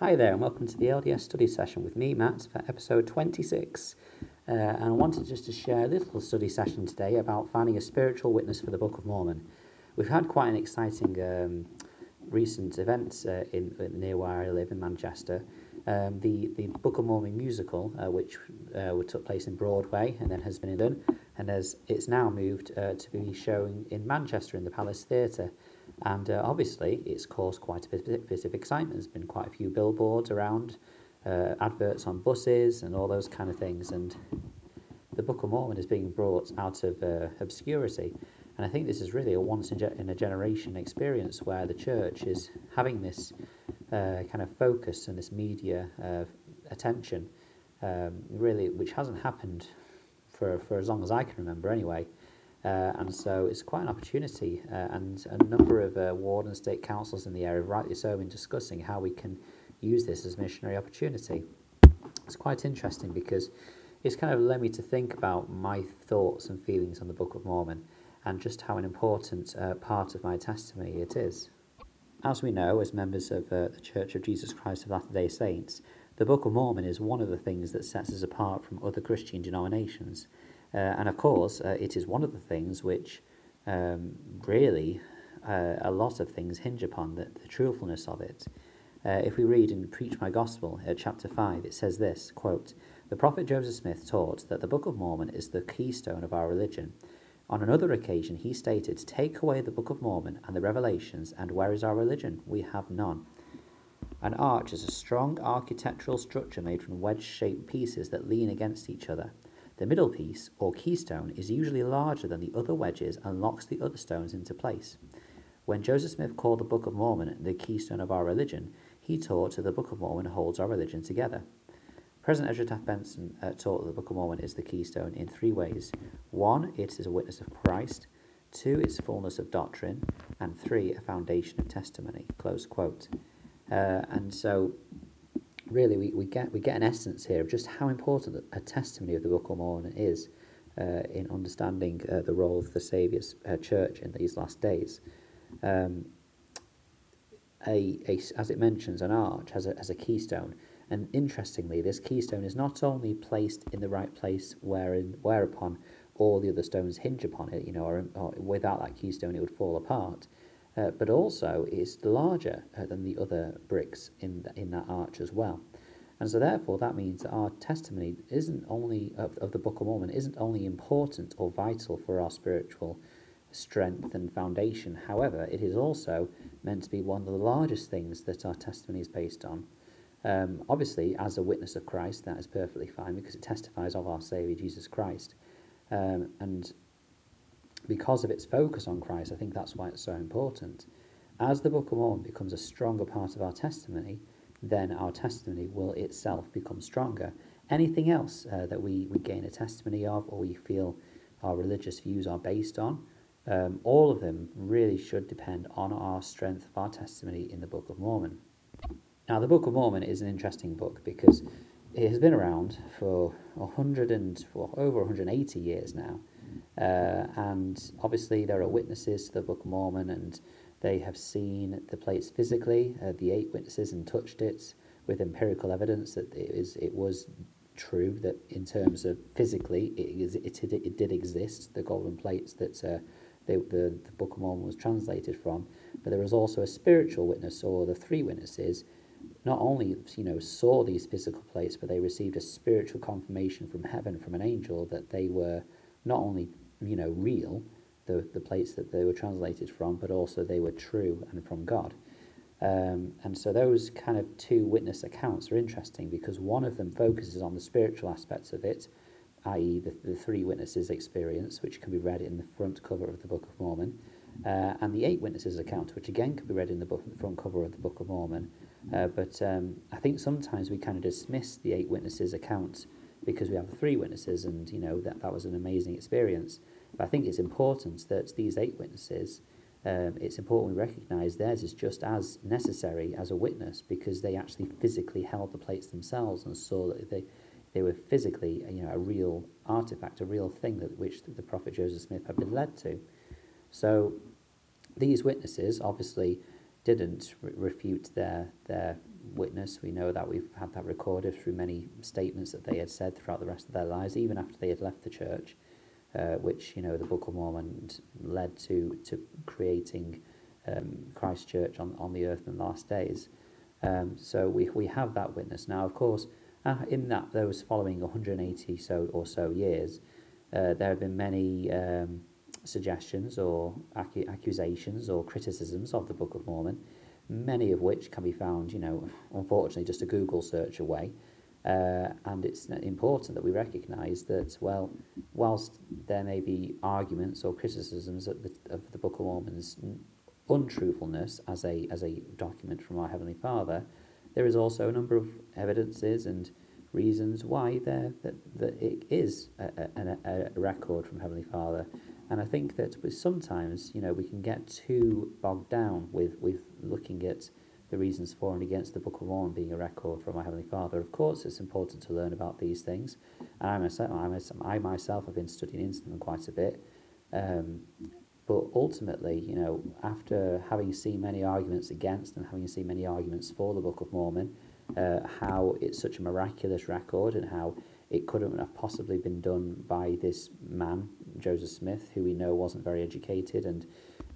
Hi there, and welcome to the LDS study session with me, Matt, for episode 26. Uh, and I wanted just to share a little study session today about finding a spiritual witness for the Book of Mormon. We've had quite an exciting um, recent event uh, in, in, near where I live in Manchester. Um, the, the Book of Mormon musical, uh, which uh, took place in Broadway and then has been done, and as it's now moved uh, to be showing in Manchester in the Palace Theatre. And uh, obviously, it's caused quite a bit, of excitement. There's been quite a few billboards around, uh, adverts on buses, and all those kind of things. And the Book of Mormon is being brought out of uh, obscurity. And I think this is really a once in a generation experience where the church is having this uh, kind of focus and this media uh, attention, um, really, which hasn't happened for, for as long as I can remember anyway. Uh, and so it's quite an opportunity, uh, and a number of uh, ward and stake councils in the area have rightly so been discussing how we can use this as missionary opportunity. It's quite interesting because it's kind of led me to think about my thoughts and feelings on the Book of Mormon and just how an important uh, part of my testimony it is. As we know, as members of uh, the Church of Jesus Christ of Latter day Saints, the Book of Mormon is one of the things that sets us apart from other Christian denominations. Uh, and of course, uh, it is one of the things which um, really uh, a lot of things hinge upon the, the truthfulness of it. If we read in Preach My Gospel, chapter 5, it says this quote, The prophet Joseph Smith taught that the Book of Mormon is the keystone of our religion. On another occasion, he stated, Take away the Book of Mormon and the Revelations, and where is our religion? We have none. An arch is a strong architectural structure made from wedge shaped pieces that lean against each other. The middle piece, or keystone, is usually larger than the other wedges and locks the other stones into place. When Joseph Smith called the Book of Mormon the keystone of our religion, he taught that the Book of Mormon holds our religion together. President Ezra Taft Benson uh, taught that the Book of Mormon is the keystone in three ways. One, it is a witness of Christ. Two, it's fullness of doctrine. And three, a foundation of testimony. Close quote. Uh, and so really we, we get we get an essence here of just how important a testimony of the Book of Mormon is uh, in understanding uh, the role of the Saviour's uh, church in these last days. Um, a, a, as it mentions, an arch has a, has a keystone, and interestingly, this keystone is not only placed in the right place wherein whereupon all the other stones hinge upon it, you know, or, or without that keystone it would fall apart. Uh, but also it's larger uh, than the other bricks in the, in that arch as well. And so therefore that means that our testimony isn't only of, of the Book of Mormon isn't only important or vital for our spiritual strength and foundation. However, it is also meant to be one of the largest things that our testimony is based on. Um, obviously, as a witness of Christ, that is perfectly fine because it testifies of our Saviour Jesus Christ. Um, and because of its focus on Christ, I think that's why it's so important. As the Book of Mormon becomes a stronger part of our testimony, then our testimony will itself become stronger. Anything else uh, that we, we gain a testimony of or we feel our religious views are based on, um, all of them really should depend on our strength of our testimony in the Book of Mormon. Now, the Book of Mormon is an interesting book because it has been around for 100 and well, over 180 years now. Uh, and obviously, there are witnesses to the Book of Mormon, and they have seen the plates physically, uh, the eight witnesses, and touched it with empirical evidence that it, is, it was true that in terms of physically it, is, it, it, it did exist, the golden plates that uh, they, the, the Book of Mormon was translated from. But there was also a spiritual witness, or the three witnesses, not only you know saw these physical plates, but they received a spiritual confirmation from heaven from an angel that they were not only you know real, the the plates that they were translated from, but also they were true and from God. Um, and so those kind of two witness accounts are interesting because one of them focuses on the spiritual aspects of it, i.e., the, the three witnesses' experience, which can be read in the front cover of the Book of Mormon, uh, and the eight witnesses' account, which again can be read in the book, front cover of the Book of Mormon. Uh, but um, I think sometimes we kind of dismiss the eight witnesses' account because we have three witnesses, and you know that that was an amazing experience. But I think it's important that these eight witnesses, um, it's important we recognise theirs is just as necessary as a witness because they actually physically held the plates themselves and saw that they they were physically you know a real artifact, a real thing that which the prophet Joseph Smith had been led to. So these witnesses obviously didn't re- refute their their witness. We know that we've had that recorded through many statements that they had said throughout the rest of their lives, even after they had left the church, uh, which you know the Book of Mormon led to to creating um, Christ Church on on the earth in the last days. Um, so we we have that witness now. Of course, uh, in that those following 180 so or so years, uh, there have been many. Um, suggestions or accu- accusations or criticisms of the Book of Mormon, many of which can be found, you know, unfortunately, just a Google search away. Uh, and it's important that we recognise that, well, whilst there may be arguments or criticisms of the, of the Book of Mormon's untruthfulness as a, as a document from our Heavenly Father, there is also a number of evidences and reasons why there that, that it is a, a, a record from Heavenly Father and I think that sometimes, you know, we can get too bogged down with, with looking at the reasons for and against the Book of Mormon being a record from our Heavenly Father. Of course, it's important to learn about these things. And I myself, I myself, I myself have been studying into them quite a bit. Um, but ultimately, you know, after having seen many arguments against and having seen many arguments for the Book of Mormon, uh, how it's such a miraculous record and how it couldn't have possibly been done by this man, Joseph Smith, who we know wasn't very educated, and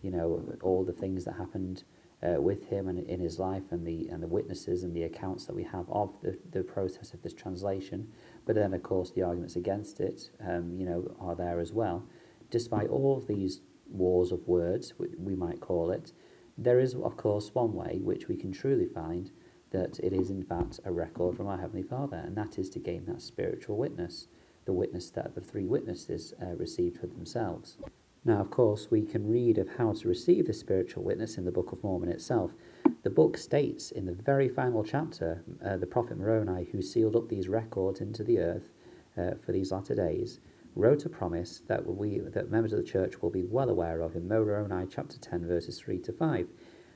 you know all the things that happened uh, with him and in his life, and the and the witnesses and the accounts that we have of the, the process of this translation. But then, of course, the arguments against it, um, you know, are there as well. Despite all of these wars of words, we might call it, there is, of course, one way which we can truly find that it is in fact a record from our Heavenly Father, and that is to gain that spiritual witness, the witness that the three witnesses uh, received for themselves. Now, of course, we can read of how to receive the spiritual witness in the Book of Mormon itself. The book states in the very final chapter, uh, the prophet Moroni, who sealed up these records into the earth uh, for these latter days, wrote a promise that we that members of the church will be well aware of in Moroni chapter 10 verses 3 to 5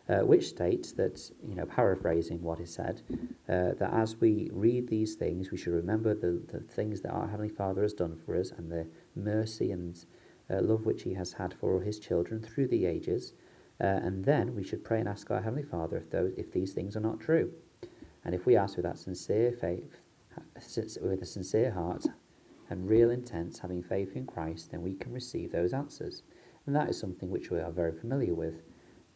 uh, which states that, you know, paraphrasing what is said, uh, that as we read these things, we should remember the, the things that our Heavenly Father has done for us and the mercy and uh, love which He has had for His children through the ages. Uh, and then we should pray and ask our Heavenly Father if, those, if these things are not true. And if we ask with that sincere faith, with a sincere heart and real intent, having faith in Christ, then we can receive those answers. And that is something which we are very familiar with.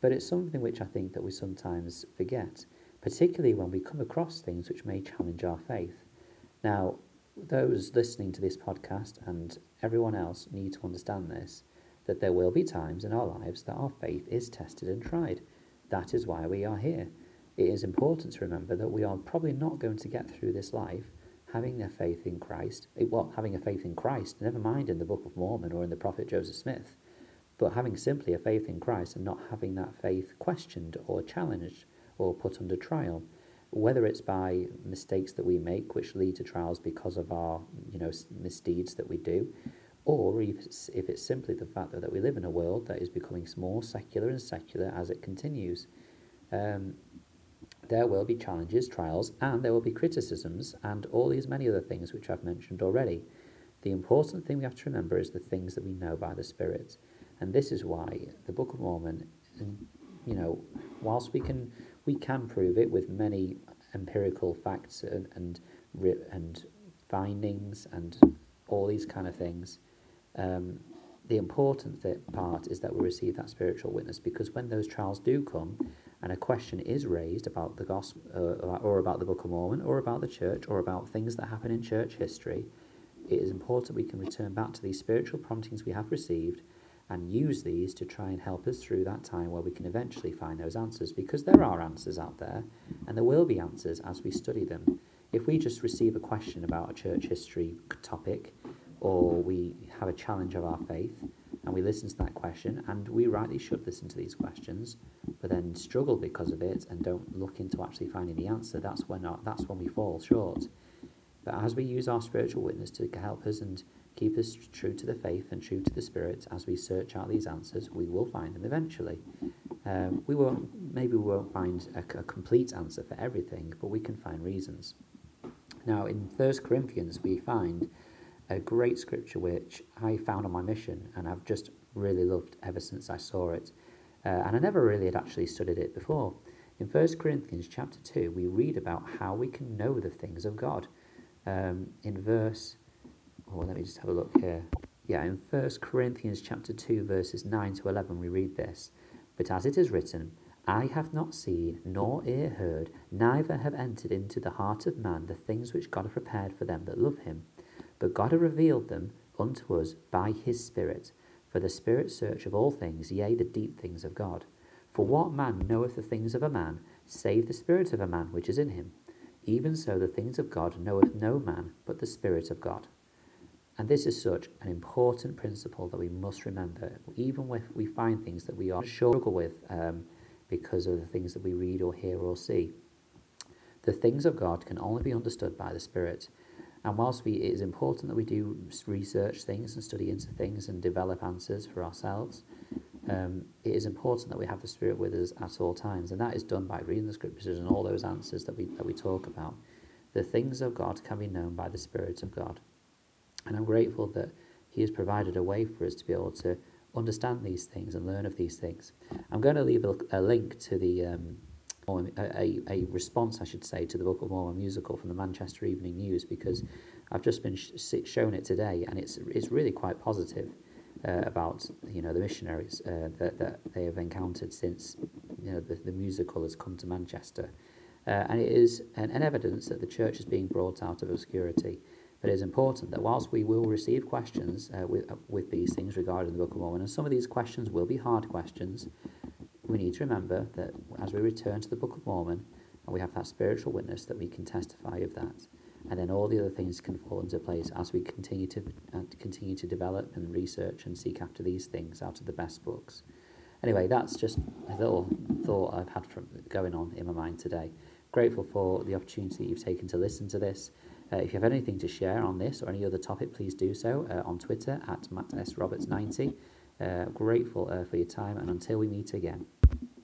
But it's something which I think that we sometimes forget, particularly when we come across things which may challenge our faith. Now, those listening to this podcast and everyone else need to understand this that there will be times in our lives that our faith is tested and tried. That is why we are here. It is important to remember that we are probably not going to get through this life having a faith in Christ, eh, well, having a faith in Christ, never mind in the Book of Mormon or in the prophet Joseph Smith, but having simply a faith in Christ and not having that faith questioned or challenged or put under trial, whether it's by mistakes that we make which lead to trials because of our you know misdeeds that we do, or if it's, if it's simply the fact that, that we live in a world that is becoming more secular and secular as it continues. Um, there will be challenges, trials, and there will be criticisms, and all these many other things which I've mentioned already. The important thing we have to remember is the things that we know by the Spirit. And this is why the Book of Mormon, you know, whilst we can we can prove it with many empirical facts and and, and findings and all these kind of things, um, the important th- part is that we receive that spiritual witness because when those trials do come and a question is raised about the gospel uh, or about the Book of Mormon or about the church or about things that happen in church history, it is important we can return back to these spiritual promptings we have received and use these to try and help us through that time where we can eventually find those answers because there are answers out there and there will be answers as we study them. If we just receive a question about a church history topic or we have a challenge of our faith and we listen to that question and we rightly should listen to these questions but then struggle because of it and don't look into actually finding the answer that's when our, that's when we fall short but as we use our spiritual witness to help us and Keep us true to the faith and true to the Spirit as we search out these answers. We will find them eventually. Um, we won't, maybe we won't find a, a, complete answer for everything, but we can find reasons. Now, in First Corinthians, we find a great scripture which I found on my mission, and I've just really loved ever since I saw it. Uh, and I never really had actually studied it before. In 1 Corinthians chapter 2, we read about how we can know the things of God. Um, in verse, let me just have a look here. Yeah, in 1 Corinthians chapter 2, verses 9 to 11, we read this. But as it is written, I have not seen, nor ear heard, neither have entered into the heart of man the things which God hath prepared for them that love him. But God hath revealed them unto us by his Spirit. For the Spirit search of all things, yea, the deep things of God. For what man knoweth the things of a man, save the Spirit of a man which is in him? Even so, the things of God knoweth no man but the Spirit of God. And this is such an important principle that we must remember, even if we find things that we are struggle with um, because of the things that we read or hear or see. The things of God can only be understood by the Spirit. And whilst we, it is important that we do research things and study into things and develop answers for ourselves, um, it is important that we have the Spirit with us at all times. And that is done by reading the Scriptures and all those answers that we, that we talk about. The things of God can be known by the Spirit of God. And I'm grateful that He has provided a way for us to be able to understand these things and learn of these things. I'm going to leave a, a link to the um, a, a response, I should say, to the Book of Mormon musical from the Manchester Evening News because I've just been sh- shown it today and it's it's really quite positive uh, about you know the missionaries uh, that that they have encountered since you know the, the musical has come to Manchester, uh, and it is an, an evidence that the church is being brought out of obscurity. But it is important that whilst we will receive questions uh, with, uh, with these things regarding the Book of Mormon, and some of these questions will be hard questions, we need to remember that as we return to the Book of Mormon and we have that spiritual witness, that we can testify of that. And then all the other things can fall into place as we continue to uh, continue to develop and research and seek after these things out of the best books. Anyway, that's just a little thought I've had from going on in my mind today. Grateful for the opportunity you've taken to listen to this. Uh, if you have anything to share on this or any other topic, please do so uh, on Twitter at Matt S. Roberts 90. Uh, grateful uh, for your time, and until we meet again.